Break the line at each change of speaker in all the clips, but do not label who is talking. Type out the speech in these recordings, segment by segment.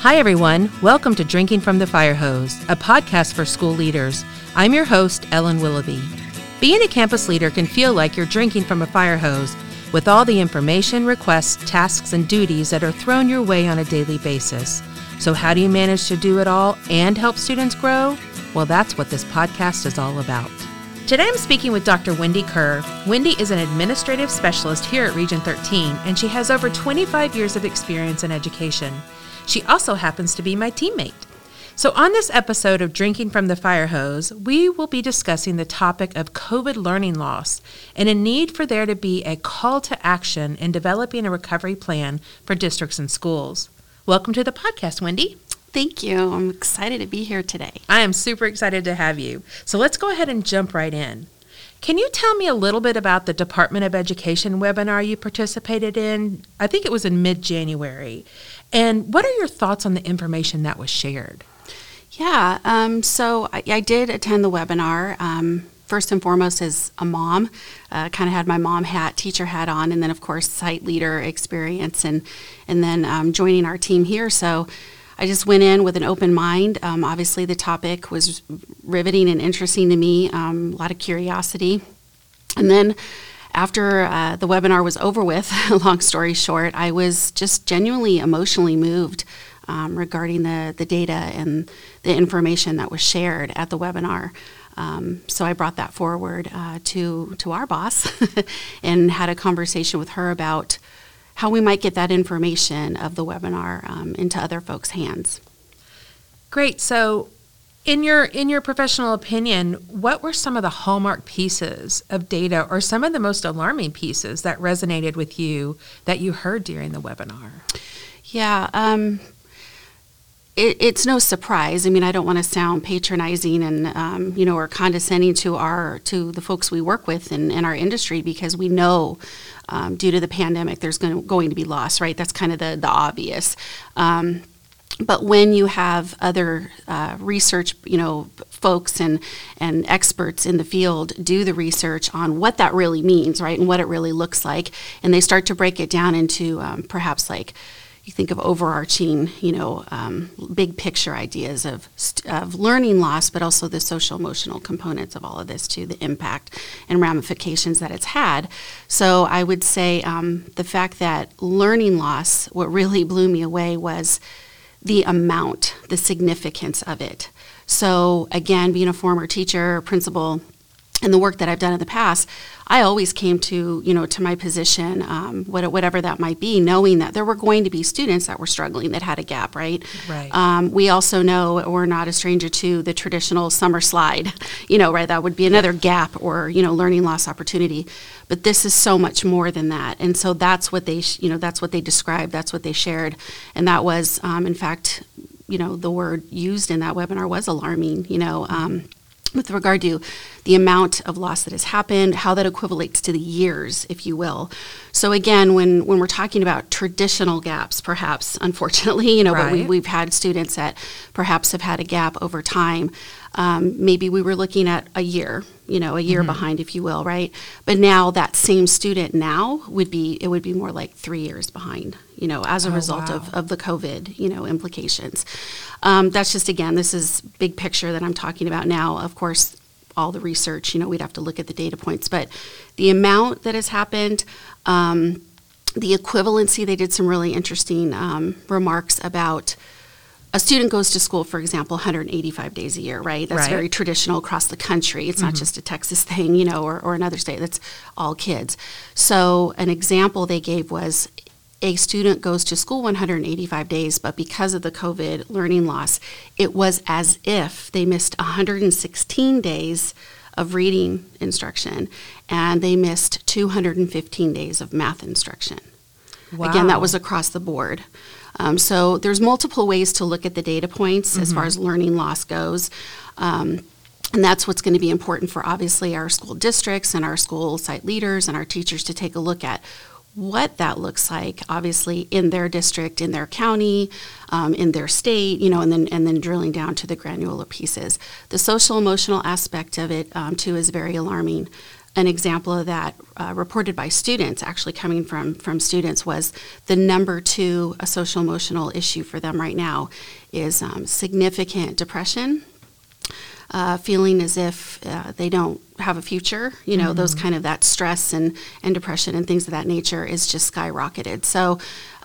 Hi, everyone. Welcome to Drinking from the Fire Hose, a podcast for school leaders. I'm your host, Ellen Willoughby. Being a campus leader can feel like you're drinking from a fire hose with all the information, requests, tasks, and duties that are thrown your way on a daily basis. So, how do you manage to do it all and help students grow? Well, that's what this podcast is all about. Today I'm speaking with Dr. Wendy Kerr. Wendy is an administrative specialist here at Region 13, and she has over 25 years of experience in education. She also happens to be my teammate. So, on this episode of Drinking from the Fire Hose, we will be discussing the topic of COVID learning loss and a need for there to be a call to action in developing a recovery plan for districts and schools. Welcome to the podcast, Wendy.
Thank you. I'm excited to be here today.
I am super excited to have you. So, let's go ahead and jump right in. Can you tell me a little bit about the Department of Education webinar you participated in? I think it was in mid January. And what are your thoughts on the information that was shared?
Yeah, um, so I, I, did attend the webinar. Um, first and foremost, as a mom, uh, kind of had my mom hat, teacher hat on, and then of course site leader experience, and and then um, joining our team here. So I just went in with an open mind. Um, obviously, the topic was riveting and interesting to me. Um, a lot of curiosity, and then after uh, the webinar was over with, long story short, I was just genuinely emotionally moved um, regarding the, the data and the information that was shared at the webinar. Um, so I brought that forward uh, to to our boss and had a conversation with her about how we might get that information of the webinar um, into other folks' hands.
Great. So in your in your professional opinion, what were some of the hallmark pieces of data or some of the most alarming pieces that resonated with you that you heard during the webinar?
Yeah, um, it, it's no surprise. I mean, I don't want to sound patronizing and um, you know or condescending to our to the folks we work with in, in our industry because we know um, due to the pandemic there's going to, going to be loss. Right, that's kind of the the obvious. But when you have other uh, research, you know, folks and and experts in the field do the research on what that really means, right, and what it really looks like, and they start to break it down into um, perhaps like you think of overarching, you know, um, big picture ideas of of learning loss, but also the social emotional components of all of this too, the impact and ramifications that it's had. So I would say um, the fact that learning loss, what really blew me away was the amount, the significance of it. So, again, being a former teacher, principal, and the work that I've done in the past, I always came to, you know, to my position, um, whatever that might be, knowing that there were going to be students that were struggling that had a gap, right?
Right.
Um, we also know we're not a stranger to the traditional summer slide, you know, right? That would be another gap or, you know, learning loss opportunity. But this is so much more than that. And so that's what they, you know, that's what they described, that's what they shared. And that was, um, in fact, you know, the word used in that webinar was alarming, you know. With regard to the amount of loss that has happened, how that equivalates to the years, if you will. So again, when, when we're talking about traditional gaps, perhaps, unfortunately, you know, right. but we, we've had students that perhaps have had a gap over time. Um, maybe we were looking at a year, you know, a year mm-hmm. behind, if you will, right? But now that same student now would be, it would be more like three years behind, you know, as a oh, result wow. of, of the COVID, you know, implications. Um, that's just, again, this is big picture that I'm talking about now. Of course, all the research, you know, we'd have to look at the data points, but the amount that has happened, um, the equivalency, they did some really interesting um, remarks about a student goes to school, for example, 185 days a year, right? That's
right.
very traditional across the country. It's mm-hmm. not just a Texas thing, you know, or, or another state. That's all kids. So, an example they gave was a student goes to school 185 days, but because of the COVID learning loss, it was as if they missed 116 days of reading instruction and they missed 215 days of math instruction. Wow. Again, that was across the board. Um, so there's multiple ways to look at the data points mm-hmm. as far mm-hmm. as learning loss goes. Um, and that's what's going to be important for obviously our school districts and our school site leaders and our teachers to take a look at what that looks like, obviously in their district, in their county, um, in their state, you know, and then and then drilling down to the granular pieces. The social emotional aspect of it um, too is very alarming. An example of that uh, reported by students, actually coming from from students, was the number two a social emotional issue for them right now is um, significant depression, uh, feeling as if uh, they don't have a future. You know, those kind of that stress and and depression and things of that nature is just skyrocketed. So.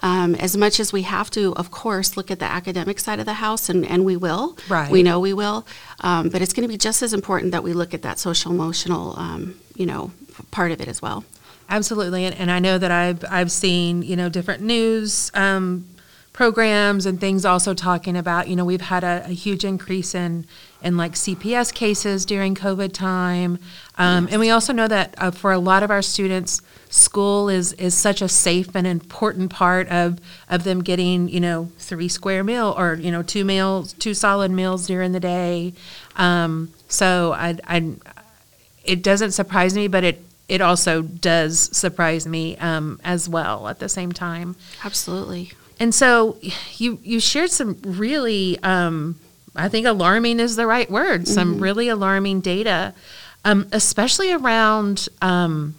Um, as much as we have to, of course, look at the academic side of the house, and, and we will.
Right.
We know we will. Um, but it's going to be just as important that we look at that social emotional, um, you know, part of it as well.
Absolutely, and, and I know that I've I've seen you know different news um, programs and things also talking about you know we've had a, a huge increase in in like CPS cases during COVID time, um, and we also know that uh, for a lot of our students, school is is such a safe and important part of of them getting you know three square meal or you know two meals two solid meals during the day. Um, so I, I it doesn't surprise me, but it it also does surprise me um, as well at the same time.
Absolutely.
And so you you shared some really um, I think alarming is the right word. Some really alarming data, um, especially around um,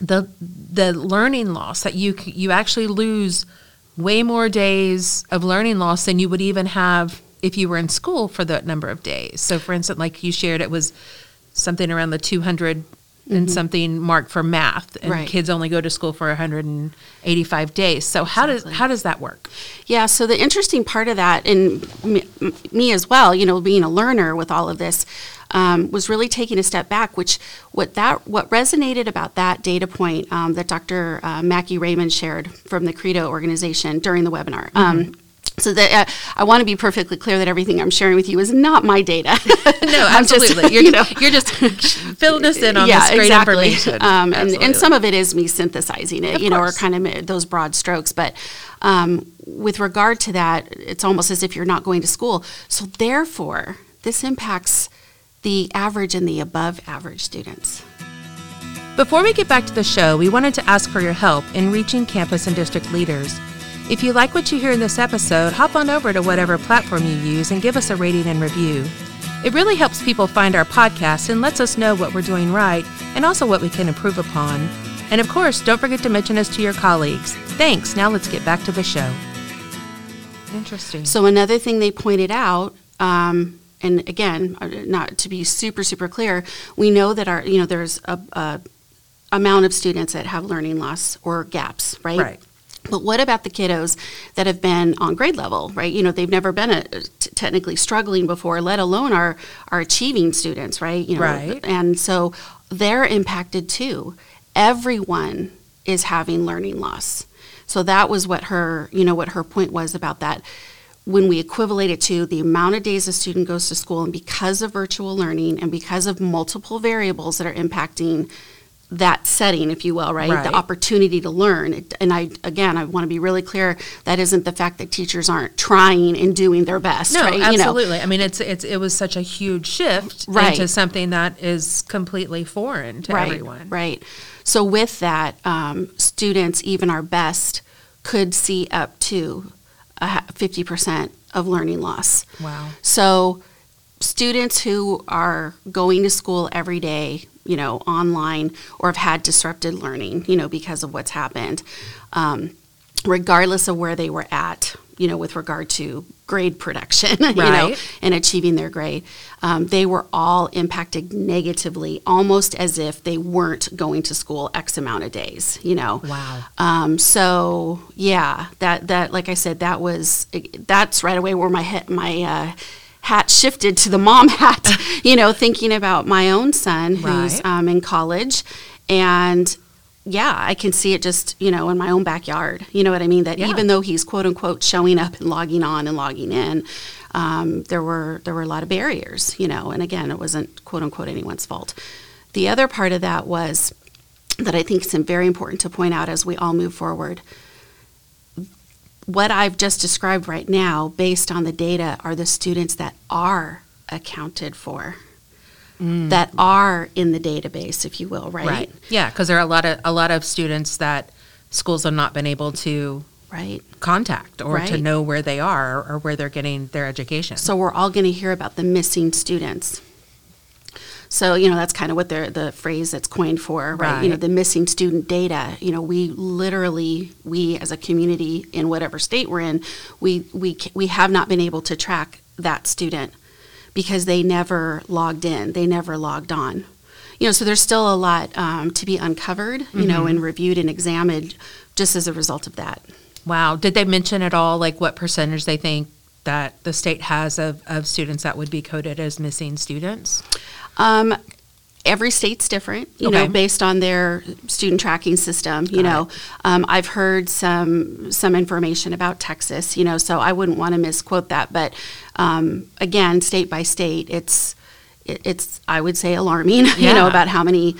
the the learning loss that you you actually lose way more days of learning loss than you would even have if you were in school for that number of days. So, for instance, like you shared, it was something around the 200 and something mark for math, and
Right.
kids only go to school for 185 days. So, how does how does that work?
Yeah, so the interesting part of that, and me, me as well, you know, being a learner with all of this, um, was really taking a step back. Which what that what resonated about that data point um, that Dr. Uh, Macke Raymond shared from the Credo organization during the webinar. Um, so that uh, I want to be perfectly clear that everything I'm sharing with you is not my data.
No,
I'm just,
absolutely. you're,
you know,
you're just filling us in on this great information.
um, and, and some of it is me synthesizing it,
Of
you know, or kind of those broad strokes. But um, with regard to that, it's almost as if you're not going to school. So therefore, this impacts the average and the above average students.
Before we get back to the show, we wanted to ask for your help in reaching campus and district leaders. If you like what you hear in this episode, hop on over to whatever platform you use and give us a rating and review. It really helps people find our podcast and lets us know what we're doing right and also what we can improve upon. And of course, don't forget to mention us to your colleagues. Thanks. Now let's get back to the show. Interesting.
So another thing they pointed out, um, and again, uh, not to be super super clear, we know that our you know there's a, a amount of students that have learning loss or gaps, right?
Right.
But what about the kiddos that have been on grade level, right? You know, they've never been a, t- technically struggling before, let alone our our achieving students, right? You know,
Right.
and so they're impacted too. Everyone is having learning loss. So that was what her, you know, what her point was about that. When we equivalate it to the amount of days a student goes to school, and because of virtual learning and because of multiple variables that are impacting that setting, if you will, right?
Right.
The opportunity to learn. It- And I, again, I want to be really clear that isn't the fact that teachers aren't trying and doing their best,
No,
right? You know,
absolutely. I mean, it's it's it was such a huge shift
Right.
into something that is completely foreign to
right,
everyone.
Right. So with that, um, students, even our best, could see up to a fifty percent of learning loss.
Wow.
So students who are going to school every day, you know, online or have had disrupted learning, you know, because of what's happened, um, regardless of where they were at, you know, with regard to grade production, you know, and achieving their grade, um, they were all impacted negatively, almost as if they weren't going to school X amount of days, you know.
Wow.
Um, so yeah, that that like I said, that was that's right away where my head, my uh, hat shifted to the mom hat. you know, thinking about my own son who's
Right.
um, in college, and yeah, I can see it just you know in my own backyard. You know what I mean? That
Yeah.
even though he's quote unquote showing up and logging on and logging in. Um, there were there were a lot of barriers, you know, and again, it wasn't quote unquote anyone's fault. The other part of that was that I think is very important to point out as we all move forward. What I've just described right now, based on the data, are the students that are accounted for, mm. that are in the database, if you will, right?
Right. Yeah, because there are a lot of a lot of students that schools have not been able to
Right.
contact or to know where they are or where they're getting their education.
So we're all going to hear about the missing students. So, you know, that's kind of what the the phrase that's coined for, right? You know, the missing student data. You know, we literally, we as a community in whatever state we're in, we we we have not been able to track that student because they never logged in, they never logged on. You know, so there's still a lot um, to be uncovered, you know, and reviewed and examined just as a result of that.
Wow. Did they mention at all like what percentage they think that the state has of, of students that would be coded as missing students?
Um, every state's different, you know, based on their student tracking system. You
Got
know, um, I've heard some some information about Texas. You know, so I wouldn't want to misquote that. But um, again, state by state, it's it, it's I would say alarming. You know, about how many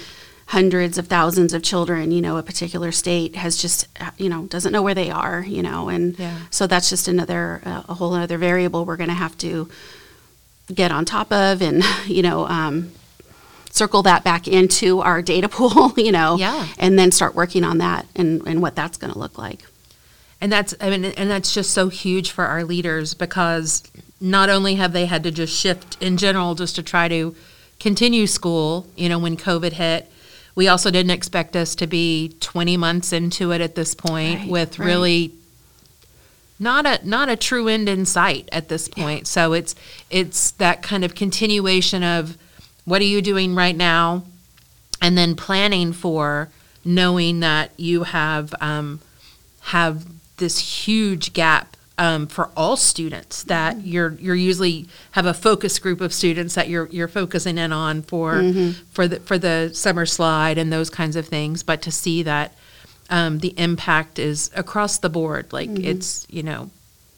hundreds of thousands of children you know a particular state has just you know doesn't know where they are you know and
Yeah.
so that's just another uh, a whole other variable we're going to have to get on top of and you know um, circle that back into our data pool you know
Yeah.
and then start working on that and, and what that's going to look like
And that's I mean and that's just so huge for our leaders because not only have they had to just shift in general just to try to continue school, you know, when COVID hit, we also didn't expect us to be 20 months into it at this point
Right,
with
right.
really not a not a true end in sight at this point. So it's it's that kind of continuation of what are you doing right now? And then planning for knowing that you have um, have this huge gap um, for all students that you're you're usually have a focus group of students that you're you're focusing in on for for the for the summer slide and those kinds of things. But to see that um, the impact is across the board. Like it's you know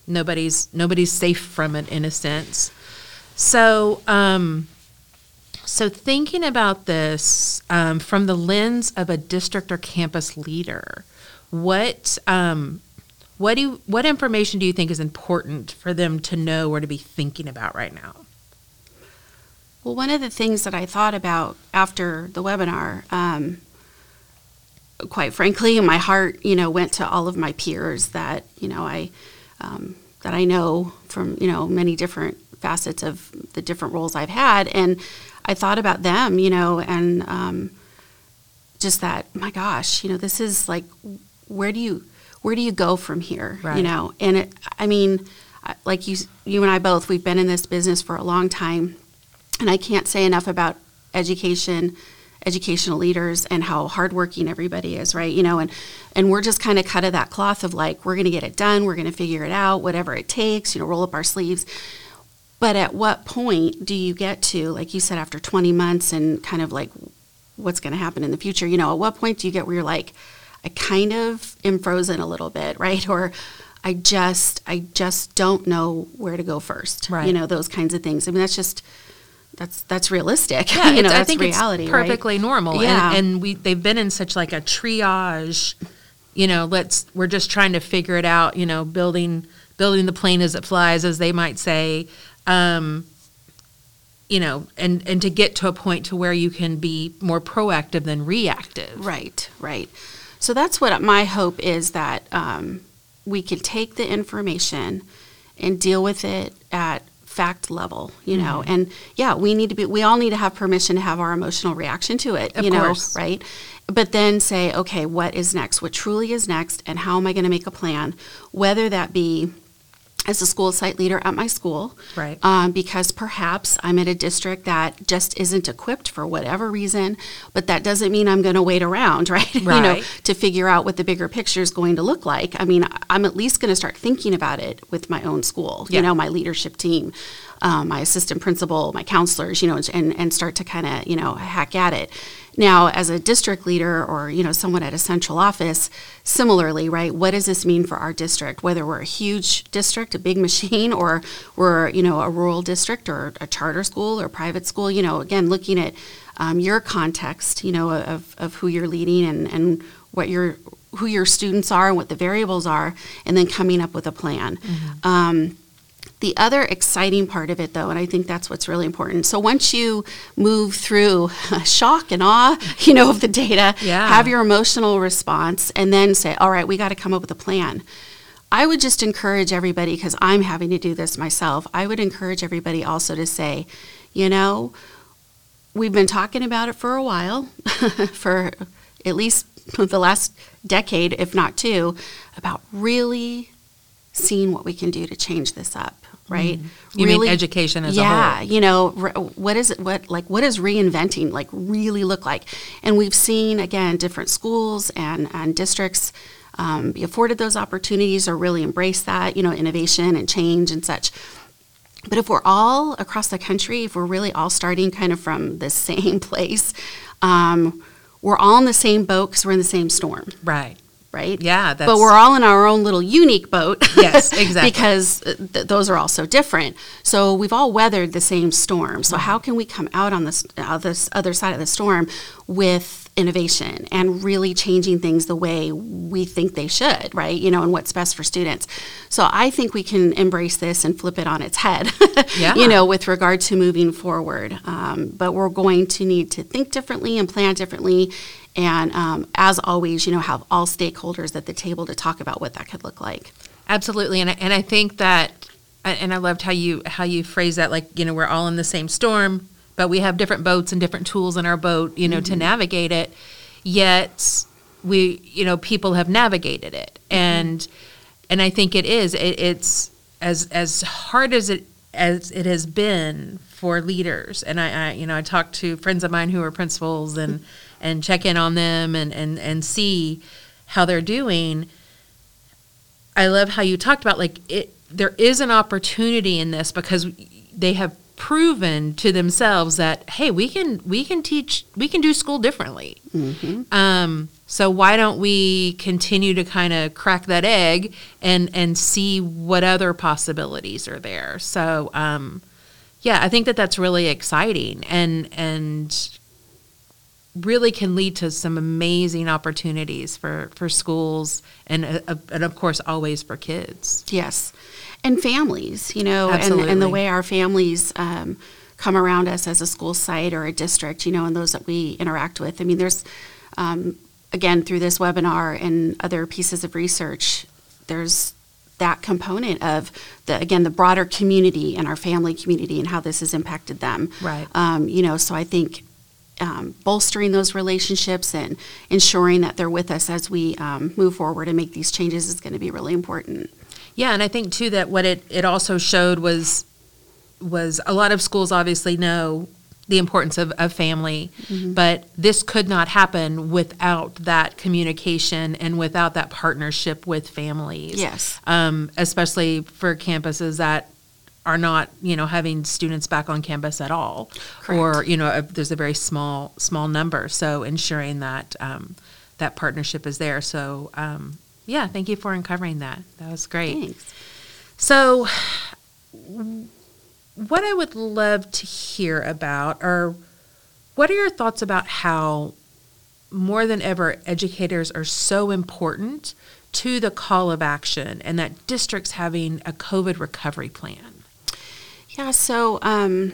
nobody's nobody's safe from it in a sense. So um, so thinking about this um, from the lens of a district or campus leader, what um, what do you, what information do you think is important for them to know or to be thinking about right now?
well one of the things that i thought about after the webinar um, quite frankly my heart you know went to all of my peers that you know i um, that i know from you know many different facets of the different roles i've had. And i thought about them you know and um, just that my gosh you know this is like where do you where do you go from here? You know and it i mean like you you and i both we've been in this business for a long time and I can't say enough about education, educational leaders, and how hardworking everybody is, right? You know, and and we're just kind of cut of that cloth of like we're going to get it done, we're going to figure it out, whatever it takes, you know, roll up our sleeves. But at what point do you get to, like you said, after 20 months and kind of like what's going to happen in the future? You know, at what point do you get where you're like, I kind of am frozen a little bit, right? Or I just, I just don't know where to go first.
Right.
You know, those kinds of things. I mean, that's just, that's that's realistic.
Yeah,
you know, that's
think
reality.
it's
right?
perfectly normal.
Yeah.
And, and we they've been in such like a triage. You know, let's we're just trying to figure it out. You know, building building the plane as it flies, as they might say. Um, you know, and and to get to a point to where you can be more proactive than reactive.
Right, right. So that's what my hope is that um, we can take the information and deal with it at fact level, you know.
Mm-hmm.
And yeah, we need to be. We all need to have permission to have our emotional reaction to it,
Of
you know, right? But then say, okay, what is next? What truly is next, and how am I going to make a plan? Whether that be as a school site leader at my school,
Right.
um, because perhaps I'm in a district that just isn't equipped for whatever reason, but that doesn't mean I'm going to wait around, right? you know, to figure out what the bigger picture is going to look like. I mean, I'm at least going to start thinking about it with my own school,
Yeah.
you know, my leadership team, um, my assistant principal, my counselors, you know, and, and start to kind of, you know, hack at it. Now, as a district leader or, you know, someone at a central office, similarly, right, what does this mean for our district? Whether we're a huge district, a big machine, or we're, you know, a rural district or a charter school or private school, you know, again, looking at um, your context, you know, of, of who you're leading and, and what your who your students are and what the variables are, and then coming up with a plan. Um, the other exciting part of it, though, and I think that's what's really important. So once you move through shock and awe, you know, of the data,
Yeah.
have your emotional response, and then say, all right, we got to come up with a plan. I would just encourage everybody, because I'm having to do this myself, I would encourage everybody also to say, you know, we've been talking about it for a while, for at least the last decade, if not two, about really seeing what we can do to change this up right?
You mean education as a whole?
yeah, you know, re- what is it? What like what does reinventing like really look like? And we've seen again different schools and and districts um, be afforded those opportunities or really embrace that, you know, innovation and change and such. But if we're all across the country, if we're really all starting kind of from the same place, um, we're all in the same boat because we're in the same storm
Right.
Right?
Yeah, that's
but we're all in our own little unique boat.
Yes, exactly.
because uh, th- those are all so different. So we've all weathered the same storm. So how can we come out on this, uh, this other side of the storm with innovation and really changing things the way we think they should, right? You know, and what's best for students. So I think we can embrace this and flip it on its head.
Yeah.
you know, with regard to moving forward. Um, but we're going to need to think differently and plan differently. And um, as always, you know, have all stakeholders at the table to talk about what that could look like.
Absolutely, and I, and I think that, and I loved how you how you phrase that. Like you know, we're all in the same storm, but we have different boats and different tools in our boat, you know, to navigate it. Yet we, you know, people have navigated it, and and I think it is it, it's as as hard as it as it has been for leaders. And I, I you know, I talked to friends of mine who are principals and and check in on them and and and see how they're doing. I love how you talked about like it. There is an opportunity in this because they have proven to themselves that hey, we can we can teach we can do school differently. Um, so why don't we continue to kind of crack that egg and and see what other possibilities are there? So um, yeah, I think that that's really exciting and and really can lead to some amazing opportunities for for schools and uh, and of course always for kids.
Yes. And families, you know, and, and the way our families um, come around us as a school site or a district, you know, and those that we interact with. I mean, there's, um, again, through this webinar and other pieces of research, there's that component of the again the broader community and our family community and how this has impacted them
Right.
um, you know so i think um, bolstering those relationships and ensuring that they're with us as we um, move forward and make these changes is going to be really important
Yeah, and I think too that what it, it also showed was was a lot of schools obviously know the importance of, of family, but this could not happen without that communication and without that partnership with families.
Yes.
Um, especially for campuses that are not, you know, having students back on campus at all, or you know, if there's a very small small number. So ensuring that um, that partnership is there. So um, yeah, thank you for uncovering that. That was great.
thanks
So, what I would love to hear about are what are your thoughts about how more than ever educators are so important to the call of action and that districts having a COVID recovery plan?
Yeah, so um,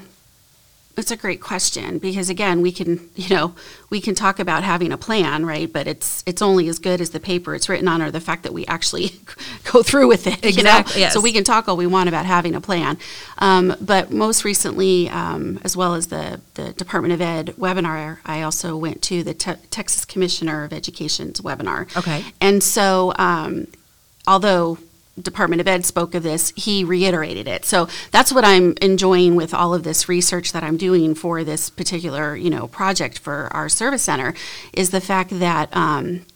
it's a great question because again, we can, you know, we can talk about having a plan, right? But it's it's only as good as the paper it's written on or the fact that we actually go through with it. you know?
Exactly, yes.
So we can talk all we want about having a plan, um, but most recently, um, as well as the the Department of Ed webinar, I also went to the Te- Texas Commissioner of Education's webinar.
Okay.
And so, um, although Department of Ed spoke of this, he reiterated it. So that's what I'm enjoying with all of this research that I'm doing for this particular, you know, project for our service center, is the fact that. Um,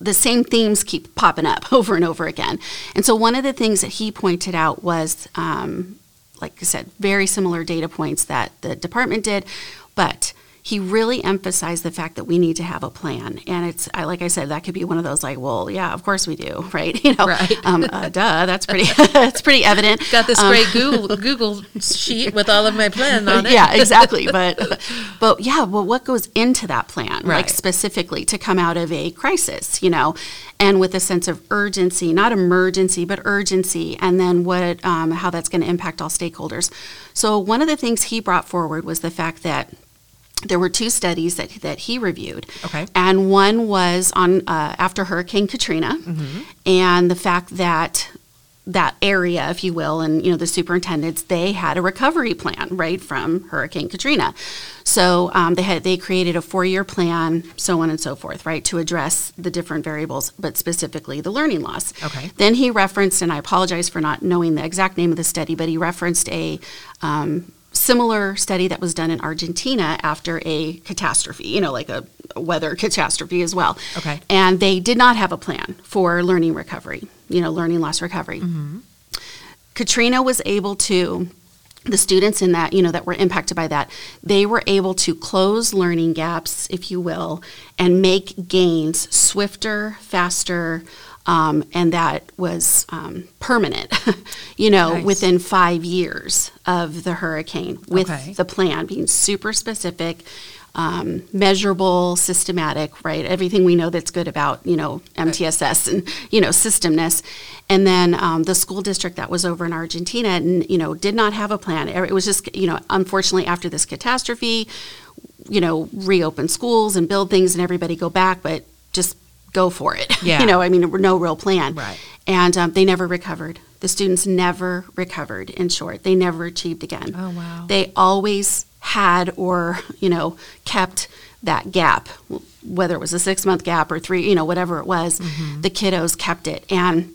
the same themes keep popping up over and over again. And so, one of the things that he pointed out was, um, like I said, very similar data points that the department did, but he really emphasized the fact that we need to have a plan. And it's, I, like I said, that could be one of those like, well, yeah, of course we do, right? You know,
Right.
um, uh, duh, that's pretty, that's pretty evident.
Got this
Um,
great Google Google sheet with all of my plan on it.
yeah, exactly. But but yeah, well, what goes into that plan, like specifically to come out of a crisis, you know, and with a sense of urgency, not emergency, but urgency, and then what um, how that's going to impact all stakeholders. So one of the things he brought forward was the fact that. There were two studies that, that he reviewed.
Okay.
And one was on uh, after Hurricane Katrina, and the fact that that area, if you will, and you know the superintendents, they had a recovery plan right from Hurricane Katrina. So um, they had they created a four-year plan, so on and so forth, right, to address the different variables, but specifically the learning loss.
Okay.
Then he referenced, and I apologize for not knowing the exact name of the study, but he referenced a um, similar study that was done in Argentina after a catastrophe, you know, like a weather catastrophe as well.
Okay.
And they did not have a plan for learning recovery, you know, learning loss recovery. Mm-hmm. Katrina was able to the students in that you know that were impacted by that they were able to close learning gaps if you will and make gains swifter faster um, and that was um, permanent you know
Nice.
within five years of the hurricane with
Okay.
the plan being super specific um, measurable systematic right everything we know that's good about you know mtss and you know systemness and then um, the school district that was over in argentina and you know did not have a plan it was just you know unfortunately after this catastrophe you know reopen schools and build things and everybody go back but just go for it
Yeah.
you know i mean no real plan
Right.
and um, they never recovered the students never recovered in short they never achieved again
Oh, wow.
they always had or you know kept that gap whether it was a six month gap or three you know whatever it was
Mm-hmm.
the kiddos kept it and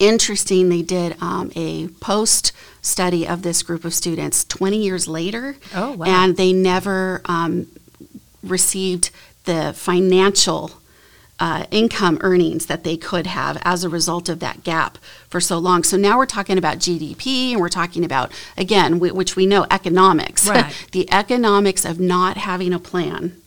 interesting they did um, a post study of this group of students 20 years later
Oh, wow.
and they never um, received the financial uh, income earnings that they could have as a result of that gap for so long. So now we're talking about GDP and we're talking about, again, whi- which we know economics.
Right.
the economics of not having a plan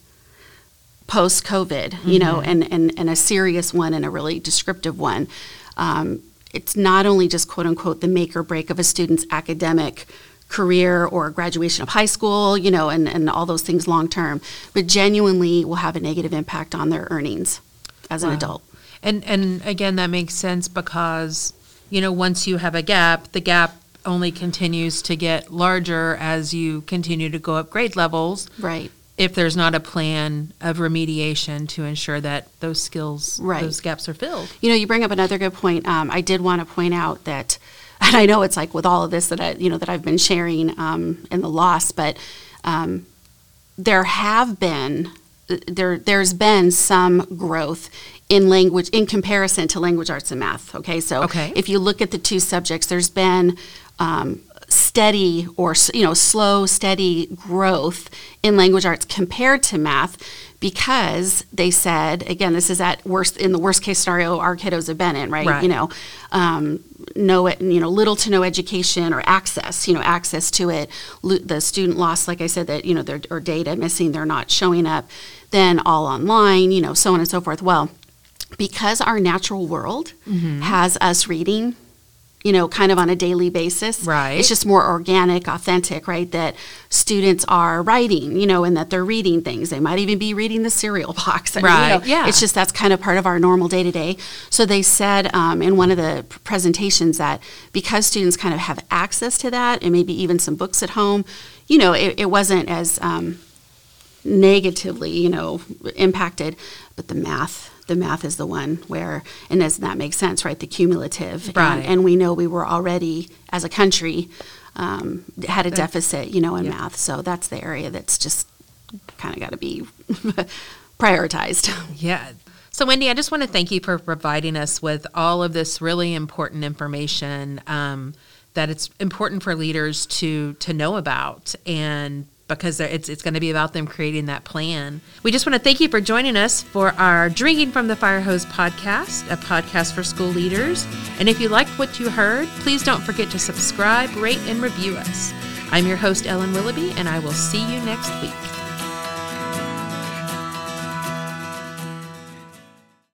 post COVID, you know, and, and, and a serious one and a really descriptive one. Um, it's not only just quote unquote the make or break of a student's academic career or graduation of high school, you know, and, and all those things long term, but genuinely will have a negative impact on their earnings as an adult.
And and again, that makes sense because you know once you have a gap, the gap only continues to get larger as you continue to go up grade levels.
Right.
If there's not a plan of remediation to ensure that those skills,
Right.
those gaps are filled.
You know, you bring up another good point. Um, I did want to point out that, and I know it's like with all of this that I, you know, that I've been sharing um, in the loss, but um, there have been there there's been some growth in language in comparison to language arts and math. Okay, so
Okay.
if you look at the two subjects, there's been um, steady or you know slow, steady growth in language arts compared to math because they said again this is at worst in the worst case scenario our kiddos have been in right,
Right.
you know um, no you know little to no education or access you know access to it the student loss like i said that you know their or data missing they're not showing up then all online you know so on and so forth well because our natural world
Mm-hmm.
has us reading you know kind of on a daily basis
Right.
it's just more organic authentic right that students are writing you know and that they're reading things they might even be reading the cereal box I mean, you
Right,
know,
yeah.
it's just that's kind of part of our normal day to day so they said um, in one of the presentations that because students kind of have access to that and maybe even some books at home you know it, it wasn't as um, negatively, you know, impacted. But the math, the math is the one where, and doesn't that make sense, right? The cumulative,
Right.
and, and we know we were already as a country um, had a deficit, you know, in
Yeah.
math. So that's the area that's just kind of got to be prioritized.
Yeah. So, Wendy, I just want to thank you for providing us with all of this really important information um, that it's important for leaders to to know about, and because it's it's going to be about them creating that plan. We just want to thank you for joining us for our Drinking from the Fire Hose podcast, a podcast for school leaders. And if you liked what you heard, please don't forget to subscribe, rate, and review us. I'm your host, Ellen Willoughby, and I will see you next week.